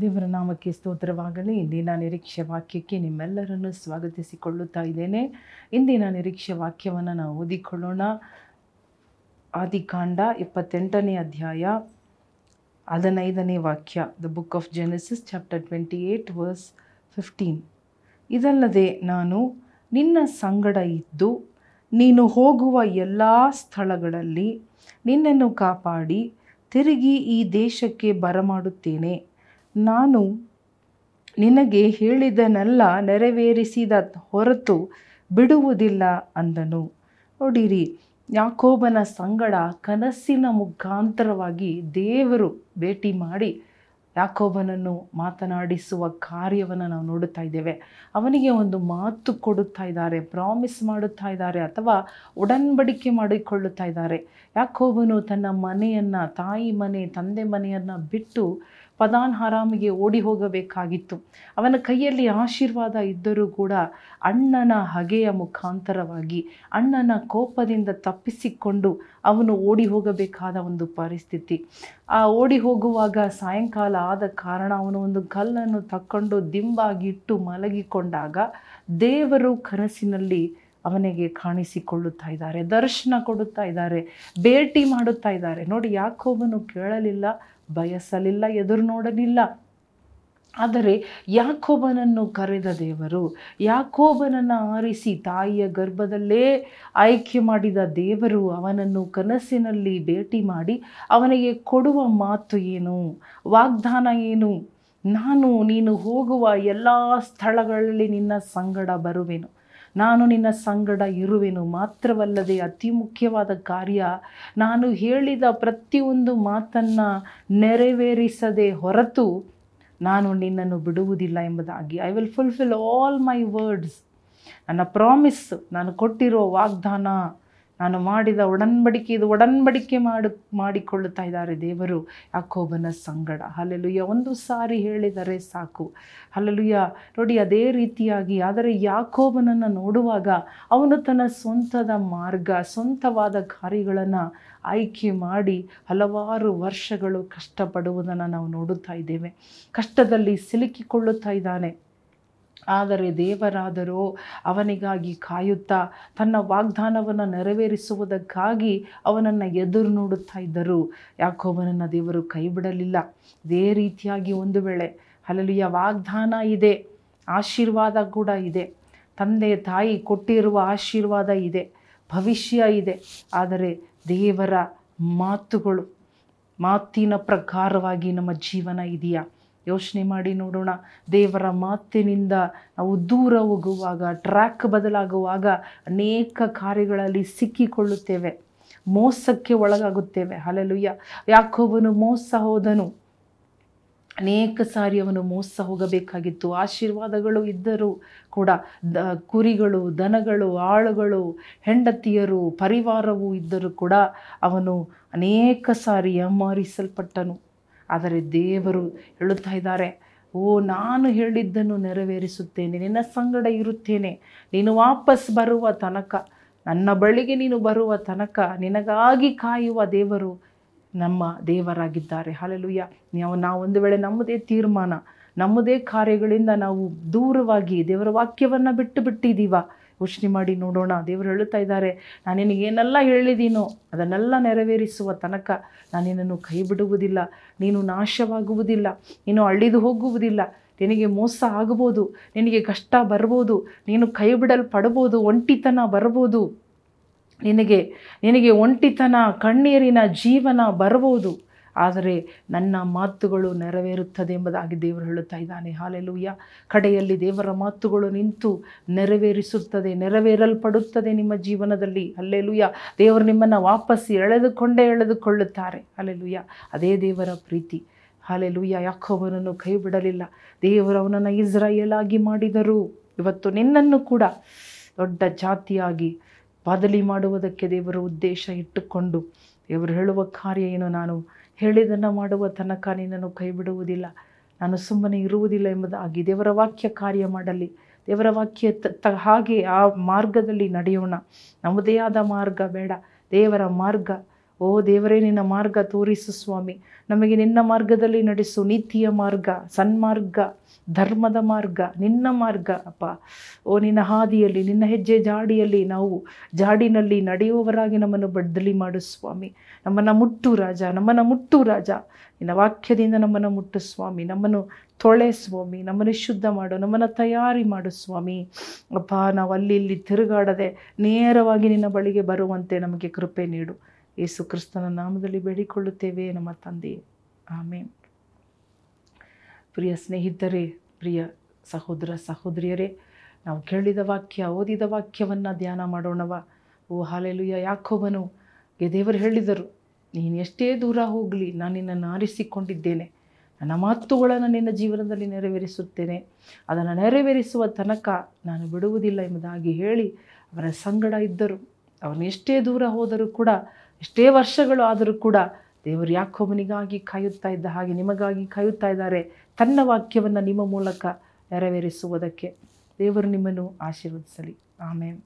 ದೇವರ ನಾಮಕ್ಕೆ ಸ್ತೋತ್ರವಾಗಲಿ. ಇಂದಿನ ನಿರೀಕ್ಷೆ ವಾಕ್ಯಕ್ಕೆ ನಿಮ್ಮೆಲ್ಲರನ್ನು ಸ್ವಾಗತಿಸಿಕೊಳ್ಳುತ್ತಾ ಇದ್ದೇನೆ. ಇಂದಿನ ನಿರೀಕ್ಷೆ ವಾಕ್ಯವನ್ನು ನಾವು ಓದಿಕೊಳ್ಳೋಣ. ಆದಿಕಾಂಡ ಇಪ್ಪತ್ತೆಂಟನೇ ಅಧ್ಯಾಯ ಹದಿನೈದನೇ ವಾಕ್ಯ, the book of Genesis, chapter twenty eight verse fifteen. ಇದಲ್ಲದೆ ನಾನು ನಿನ್ನ ಸಂಗಡ ಇದ್ದು, ನೀನು ಹೋಗುವ ಎಲ್ಲ ಸ್ಥಳಗಳಲ್ಲಿ ನಿನ್ನನ್ನು ಕಾಪಾಡಿ, ತಿರುಗಿ ಈ ದೇಶಕ್ಕೆ ಬರಮಾಡುತ್ತೇನೆ. ನಾನು ನಿನಗೆ ಹೇಳಿದನೆಲ್ಲ ನೆರವೇರಿಸಿದ ಹೊರತು ಬಿಡುವುದಿಲ್ಲ ಅಂದನು. ನೋಡಿರಿ, ಯಾಕೋಬನ ಸಂಗಡ ಕನಸಿನ ಮುಖಾಂತರವಾಗಿ ದೇವರು ಭೇಟಿ ಮಾಡಿ ಯಾಕೋಬನನ್ನು ಮಾತನಾಡಿಸುವ ಕಾರ್ಯವನ್ನು ನಾವು ನೋಡುತ್ತಾ ಇದ್ದೇವೆ. ಅವನಿಗೆ ಒಂದು ಮಾತು ಕೊಡುತ್ತಾ ಇದ್ದಾರೆ ಪ್ರಾಮಿಸ್ ಮಾಡುತ್ತಾ ಇದ್ದಾರೆ ಅಥವಾ ಒಡಂಬಡಿಕೆ ಮಾಡಿಕೊಳ್ಳುತ್ತಾ ಇದ್ದಾರೆ. ಯಾಕೋಬನು ತನ್ನ ಮನೆಯನ್ನು, ತಾಯಿ ಮನೆ, ತಂದೆ ಮನೆಯನ್ನು ಬಿಟ್ಟು ಪದಾನ್ ಹರಾಮಿಗೆ ಓಡಿ ಹೋಗಬೇಕಾಗಿತ್ತು. ಅವನ ಕೈಯಲ್ಲಿ ಆಶೀರ್ವಾದ ಇದ್ದರೂ ಕೂಡ ಅಣ್ಣನ ಹಗೆಯ ಮುಖಾಂತರವಾಗಿ, ಅಣ್ಣನ ಕೋಪದಿಂದ ತಪ್ಪಿಸಿಕೊಂಡು ಅವನು ಓಡಿ ಹೋಗಬೇಕಾದ ಒಂದು ಪರಿಸ್ಥಿತಿ. ಆ ಓಡಿ ಹೋಗುವಾಗ ಸಾಯಂಕಾಲ ಆದ ಕಾರಣ ಅವನು ಒಂದು ಕಲ್ಲನ್ನು ತಕ್ಕೊಂಡು ದಿಂಬಾಗಿಟ್ಟು ಮಲಗಿಕೊಂಡಾಗ ದೇವರು ಕನಸಿನಲ್ಲಿ ಅವನಿಗೆ ಕಾಣಿಸಿಕೊಳ್ಳುತ್ತಾ ಇದ್ದಾರೆ, ದರ್ಶನ ಕೊಡುತ್ತಾ ಇದ್ದಾರೆ, ಭೇಟಿ ಮಾಡುತ್ತಾ ಇದ್ದಾರೆ. ನೋಡಿ, ಯಾಕೋಬನು ಕೇಳಲಿಲ್ಲ, ಬಯಸಲಿಲ್ಲ, ಎದುರು ನೋಡಲಿಲ್ಲ. ಆದರೆ ಯಾಕೋಬನನ್ನು ಕರೆದ ದೇವರು, ಯಾಕೋಬನನ್ನು ಆರಿಸಿ ತಾಯಿಯ ಗರ್ಭದಲ್ಲೇ ಆಯ್ಕೆ ಮಾಡಿದ ದೇವರು ಅವನನ್ನು ಕನಸಿನಲ್ಲಿ ಭೇಟಿ ಮಾಡಿ ಅವನಿಗೆ ಕೊಡುವ ಮಾತು ಏನು, ವಾಗ್ದಾನ ಏನು? ನಾನು, ನೀನು ಹೋಗುವ ಎಲ್ಲ ಸ್ಥಳಗಳಲ್ಲಿ ನಿನ್ನ ಸಂಗಡ ಬರುವೆನು. ನಾನು ನಿನ್ನ ಸಂಗಡ ಇರುವೆನು. ಮಾತ್ರವಲ್ಲದೆ ಅತಿ ಮುಖ್ಯವಾದ ಕಾರ್ಯ, ನಾನು ಹೇಳಿದ ಪ್ರತಿಯೊಂದು ಮಾತನ್ನು ನೆರವೇರಿಸದೆ ಹೊರತು ನಾನು ನಿನ್ನನ್ನು ಬಿಡುವುದಿಲ್ಲ ಎಂಬುದಾಗಿ. I will fulfil all my words ನನ್ನ ಪ್ರಾಮಿಸ್ ನಾನು ಕೊಟ್ಟಿರೋ ವಾಗ್ದಾನ ನಾನು ಮಾಡಿದ ಒಡಂಬಡಿಕೆ ಇದು ಒಡಂಬಡಿಕೆ ಮಾಡು, ಮಾಡಿಕೊಳ್ಳುತ್ತಾ ಇದ್ದಾರೆ ದೇವರು, ಯಾಕೋಬನ ಸಂಗಡ. ಅಲ್ಲೆಲುಯ್ಯ ಒಂದು ಸಾರಿ ಹೇಳಿದರೆ ಸಾಕು. ಅಲ್ಲೆಲುಯ್ಯ ನೋಡಿ, ಅದೇ ರೀತಿಯಾಗಿ, ಆದರೆ ಯಾಕೋಬನನ್ನು ನೋಡುವಾಗ ಅವನು ತನ್ನ ಸ್ವಂತದ ಮಾರ್ಗ, ಸ್ವಂತವಾದ ಕಾರ್ಯಗಳನ್ನು ಆಯ್ಕೆ ಮಾಡಿ ಹಲವಾರು ವರ್ಷಗಳು ಕಷ್ಟಪಡುವುದನ್ನು ನಾವು ನೋಡುತ್ತಾ ಇದ್ದೇವೆ. ಕಷ್ಟದಲ್ಲಿ ಸಿಲುಕಿಕೊಳ್ಳುತ್ತಾ ಇದ್ದಾನೆ. ಆದರೆ ದೇವರಾದರೂ ಅವನಿಗಾಗಿ ಕಾಯುತ್ತಾ ತನ್ನ ವಾಗ್ದಾನವನ್ನು ನೆರವೇರಿಸುವುದಕ್ಕಾಗಿ ಅವನನ್ನು ಎದುರು ನೋಡುತ್ತಾ ಇದ್ದರು. ಯಾಕೋಬನನ್ನು ದೇವರು ಕೈ ಬಿಡಲಿಲ್ಲ ಇದೇ ರೀತಿಯಾಗಿ ಒಂದು ವೇಳೆ ಅಲ್ಲಲಿಯ ವಾಗ್ದಾನ ಇದೆ, ಆಶೀರ್ವಾದ ಕೂಡ ಇದೆ. ತಂದೆ, ತಾಯಿ ಕೊಟ್ಟಿರುವ ಆಶೀರ್ವಾದ ಇದೆ, ಭವಿಷ್ಯ ಇದೆ. ಆದರೆ ದೇವರ ಮಾತುಗಳು, ಮಾತಿನ ಪ್ರಕಾರವಾಗಿ ನಮ್ಮ ಜೀವನ ಇದೆಯಾ? ಯೋಚನೆ ಮಾಡಿ ನೋಡೋಣ. ದೇವರ ಮಾತಿನಿಂದ ನಾವು ದೂರ ಹೋಗುವಾಗ ಟ್ರ್ಯಾಕ್ ಬದಲಾಗುವಾಗ ಅನೇಕ ಕಾರ್ಯಗಳಲ್ಲಿ ಸಿಕ್ಕಿಕೊಳ್ಳುತ್ತೇವೆ. ಮೋಸಕ್ಕೆ ಒಳಗಾಗುತ್ತೇವೆ. ಅಲೆಲುಯ್ಯ ಯಾಕೋಬನು ಮೋಸ ಹೋದನು. ಅನೇಕ ಸಾರಿ ಅವನು ಮೋಸ ಹೋಗಬೇಕಾಗಿತ್ತು. ಆಶೀರ್ವಾದಗಳು ಇದ್ದರೂ ಕೂಡ ದ, ಕುರಿಗಳು, ದನಗಳು, ಆಳುಗಳು, ಹೆಂಡತಿಯರು, ಪರಿವಾರವು ಇದ್ದರೂ ಕೂಡ ಅವನು ಅನೇಕ ಸಾರಿ ಅಮಾರಿಸಲ್ಪಟ್ಟನು. ಆದರೆ ದೇವರು ಹೇಳುತ್ತಾ ಇದ್ದಾರೆ, ಓ, ನಾನು ಹೇಳಿದ್ದನ್ನು ನೆರವೇರಿಸುತ್ತೇನೆ, ನಿನ್ನ ಸಂಗಡ ಇರುತ್ತೇನೆ, ನೀನು ವಾಪಸ್ ಬರುವ ತನಕ, ನನ್ನ ಬಳಿಗೆ ನೀನು ಬರುವ ತನಕ ನಿನಗಾಗಿ ಕಾಯುವ ದೇವರು ನಮ್ಮ ದೇವರಾಗಿದ್ದಾರೆ. ಹಾಲೆಲುಯ್ಯ. ನಾವು ನಾವು ಒಂದು ವೇಳೆ ನಮ್ಮದೇ ತೀರ್ಮಾನ, ನಮ್ಮದೇ ಕಾರ್ಯಗಳಿಂದ ನಾವು ದೂರವಾಗಿ ದೇವರ ವಾಕ್ಯವನ್ನು ಬಿಟ್ಟು ಯೋಚನೆ ಮಾಡಿ ನೋಡೋಣ. ದೇವರು ಹೇಳುತ್ತಾ ಇದ್ದಾರೆ ನಾನು ನಿನಗೇನೆಲ್ಲ ಹೇಳಿದ್ದೀನೋ ಅದನ್ನೆಲ್ಲ ನೆರವೇರಿಸುವ ತನಕ ನಾನು ನಿನ್ನನ್ನು ಕೈ ಬಿಡುವುದಿಲ್ಲ ನೀನು ನಾಶವಾಗುವುದಿಲ್ಲ, ನೀನು ಅಳಿದು ಹೋಗುವುದಿಲ್ಲ. ನಿನಗೆ ಮೋಸ ಆಗ್ಬೋದು, ನಿನಗೆ ಕಷ್ಟ ಬರ್ಬೋದು, ನೀನು ಕೈ ಬಿಡಲ್ಪಡ್ಬೋದು ಒಂಟಿತನ ಬರ್ಬೋದು. ನಿನಗೆ ನಿನಗೆ ಒಂಟಿತನ, ಕಣ್ಣೀರಿನ ಜೀವನ ಬರ್ಬೋದು. ಆದರೆ ನನ್ನ ಮಾತುಗಳು ನೆರವೇರುತ್ತದೆ ಎಂಬುದಾಗಿ ದೇವರು ಹೇಳುತ್ತಾ ಇದ್ದಾನೆ. ಹಾಲೆಲುಯ್ಯ ಕಡೆಯಲ್ಲಿ ದೇವರ ಮಾತುಗಳು ನಿಂತು ನೆರವೇರಿಸುತ್ತದೆ, ನೆರವೇರಲ್ಪಡುತ್ತದೆ ನಿಮ್ಮ ಜೀವನದಲ್ಲಿ. ಅಲ್ಲೆಲುಯ್ಯ ದೇವರು ನಿಮ್ಮನ್ನು ವಾಪಸ್ ಎಳೆದುಕೊಂಡೇ ಎಳೆದುಕೊಳ್ಳುತ್ತಾರೆ. ಅಲ್ಲೆಲುಯ್ಯ ಅದೇ ದೇವರ ಪ್ರೀತಿ. ಹಾಲೆಲುಯ್ಯ ಯಾಕೋವನನ್ನು ಕೈ ಬಿಡಲಿಲ್ಲ ದೇವರು ಅವನನ್ನು ಇಸ್ರಾಯೇಲ್ ಆಗಿ ಮಾಡಿದರು. ಇವತ್ತು ನಿನ್ನನ್ನು ಕೂಡ ದೊಡ್ಡ ಜಾತಿಯಾಗಿ ಬದಲಿ ಮಾಡುವುದಕ್ಕೆ ದೇವರ ಉದ್ದೇಶ ಇಟ್ಟುಕೊಂಡು ದೇವರು ಹೇಳುವ ಕಾರ್ಯ ಏನು ನಾನು ಹೇಳಿದ್ದನ್ನು ಮಾಡುವ ತನಕ ನಿನ್ನನ್ನು ಕೈ ಬಿಡುವುದಿಲ್ಲ ನಾನು ಸುಮ್ಮನೆ ಇರುವುದಿಲ್ಲ ಎಂಬುದಾಗಿ ದೇವರ ವಾಕ್ಯ ಕಾರ್ಯ ಮಾಡಲಿ. ದೇವರ ವಾಕ್ಯ ತ, ಹಾಗೆ ಆ ಮಾರ್ಗದಲ್ಲಿ ನಡೆಯೋಣ. ನಮ್ಮದೇ ಆದ ಮಾರ್ಗ ಬೇಡ. ದೇವರ ಮಾರ್ಗ ಓ ದೇವರೇ, ನಿನ್ನ ಮಾರ್ಗ ತೋರಿಸು ಸ್ವಾಮಿ. ನಮಗೆ ನಿನ್ನ ಮಾರ್ಗದಲ್ಲಿ ನಡೆಸು, ನೀತಿಯ ಮಾರ್ಗ, ಸನ್ಮಾರ್ಗ, ಧರ್ಮದ ಮಾರ್ಗ, ನಿನ್ನ ಮಾರ್ಗ, ಅಪ್ಪ. ಓ, ನಿನ್ನ ಹಾದಿಯಲ್ಲಿ, ನಿನ್ನ ಹೆಜ್ಜೆ ಜಾಡಿಯಲ್ಲಿ ನಾವು ಜಾಡಿನಲ್ಲಿ ನಡೆಯುವವರಾಗಿ ನಮ್ಮನ್ನು ಬದಲಿ ಮಾಡು ಸ್ವಾಮಿ. ನಮ್ಮನ್ನು ಮುಟ್ಟು ರಾಜ, ನಮ್ಮನ್ನು ಮುಟ್ಟು ರಾಜ. ನಿನ್ನ ವಾಕ್ಯದಿಂದ ನಮ್ಮನ್ನು ಮುಟ್ಟು ಸ್ವಾಮಿ. ನಮ್ಮನ್ನು ತೊಳೆ ಸ್ವಾಮಿ. ನಮ್ಮನ್ನು ಶುದ್ಧ ಮಾಡು, ನಮ್ಮನ್ನು ತಯಾರಿ ಮಾಡು ಸ್ವಾಮಿ. ಅಪ್ಪ, ನಾವು ಅಲ್ಲಿ ಇಲ್ಲಿ ತಿರುಗಾಡದೆ ನೇರವಾಗಿ ನಿನ್ನ ಬಳಿಗೆ ಬರುವಂತೆ ನಮಗೆ ಕೃಪೆ ನೀಡು. ಯೇಸು ಕ್ರಿಸ್ತನ ನಾಮದಲ್ಲಿ ಬೇಡಿಕೊಳ್ಳುತ್ತೇವೆ ನಮ್ಮ ತಂದೆ. ಆಮೇನ್. ಪ್ರಿಯ ಸ್ನೇಹಿತರೇ, ಪ್ರಿಯ ಸಹೋದರ ಸಹೋದರಿಯರೇ, ನಾವು ಕೇಳಿದ ವಾಕ್ಯ, ಓದಿದ ವಾಕ್ಯವನ್ನು ಧ್ಯಾನ ಮಾಡೋಣವ. ಓ, ಹಾಲೆಲುಯ್ಯ. ಯಾಕೋಬನು ದೇವರು ಹೇಳಿದರು, ನೀನು ಎಷ್ಟೇ ದೂರ ಹೋಗಲಿ, ನಾನು ನಿನ್ನನ್ನು ಆರಿಸಿಕೊಂಡಿದ್ದೇನೆ ನನ್ನ ಮಾತುಗಳನ್ನು ನಿನ್ನ ಜೀವನದಲ್ಲಿ ನೆರವೇರಿಸುತ್ತೇನೆ. ಅದನ್ನು ನೆರವೇರಿಸುವ ತನಕ ನಾನು ಬಿಡುವುದಿಲ್ಲ ಎಂಬುದಾಗಿ ಹೇಳಿ ಅವರ ಸಂಗಡ ಇದ್ದರು. ಅವನು ಎಷ್ಟೇ ದೂರ ಹೋದರೂ ಕೂಡ ಎಷ್ಟೇ ವರ್ಷಗಳು ಆದರೂ ಕೂಡ ದೇವರು ಯಾಕೋಬನಿಗಾಗಿ ಕಾಯುತ್ತಾ ಇದ್ದ ಹಾಗೆ ನಿಮಗಾಗಿ ಕಾಯುತ್ತಾ ಇದ್ದಾರೆ. ತನ್ನ ವಾಕ್ಯವನ್ನು ನಿಮ್ಮ ಮೂಲಕ ನೆರವೇರಿಸುವುದಕ್ಕೆ ದೇವರು ನಿಮ್ಮನ್ನು ಆಶೀರ್ವದಿಸಲಿ. ಆಮೇಲೆ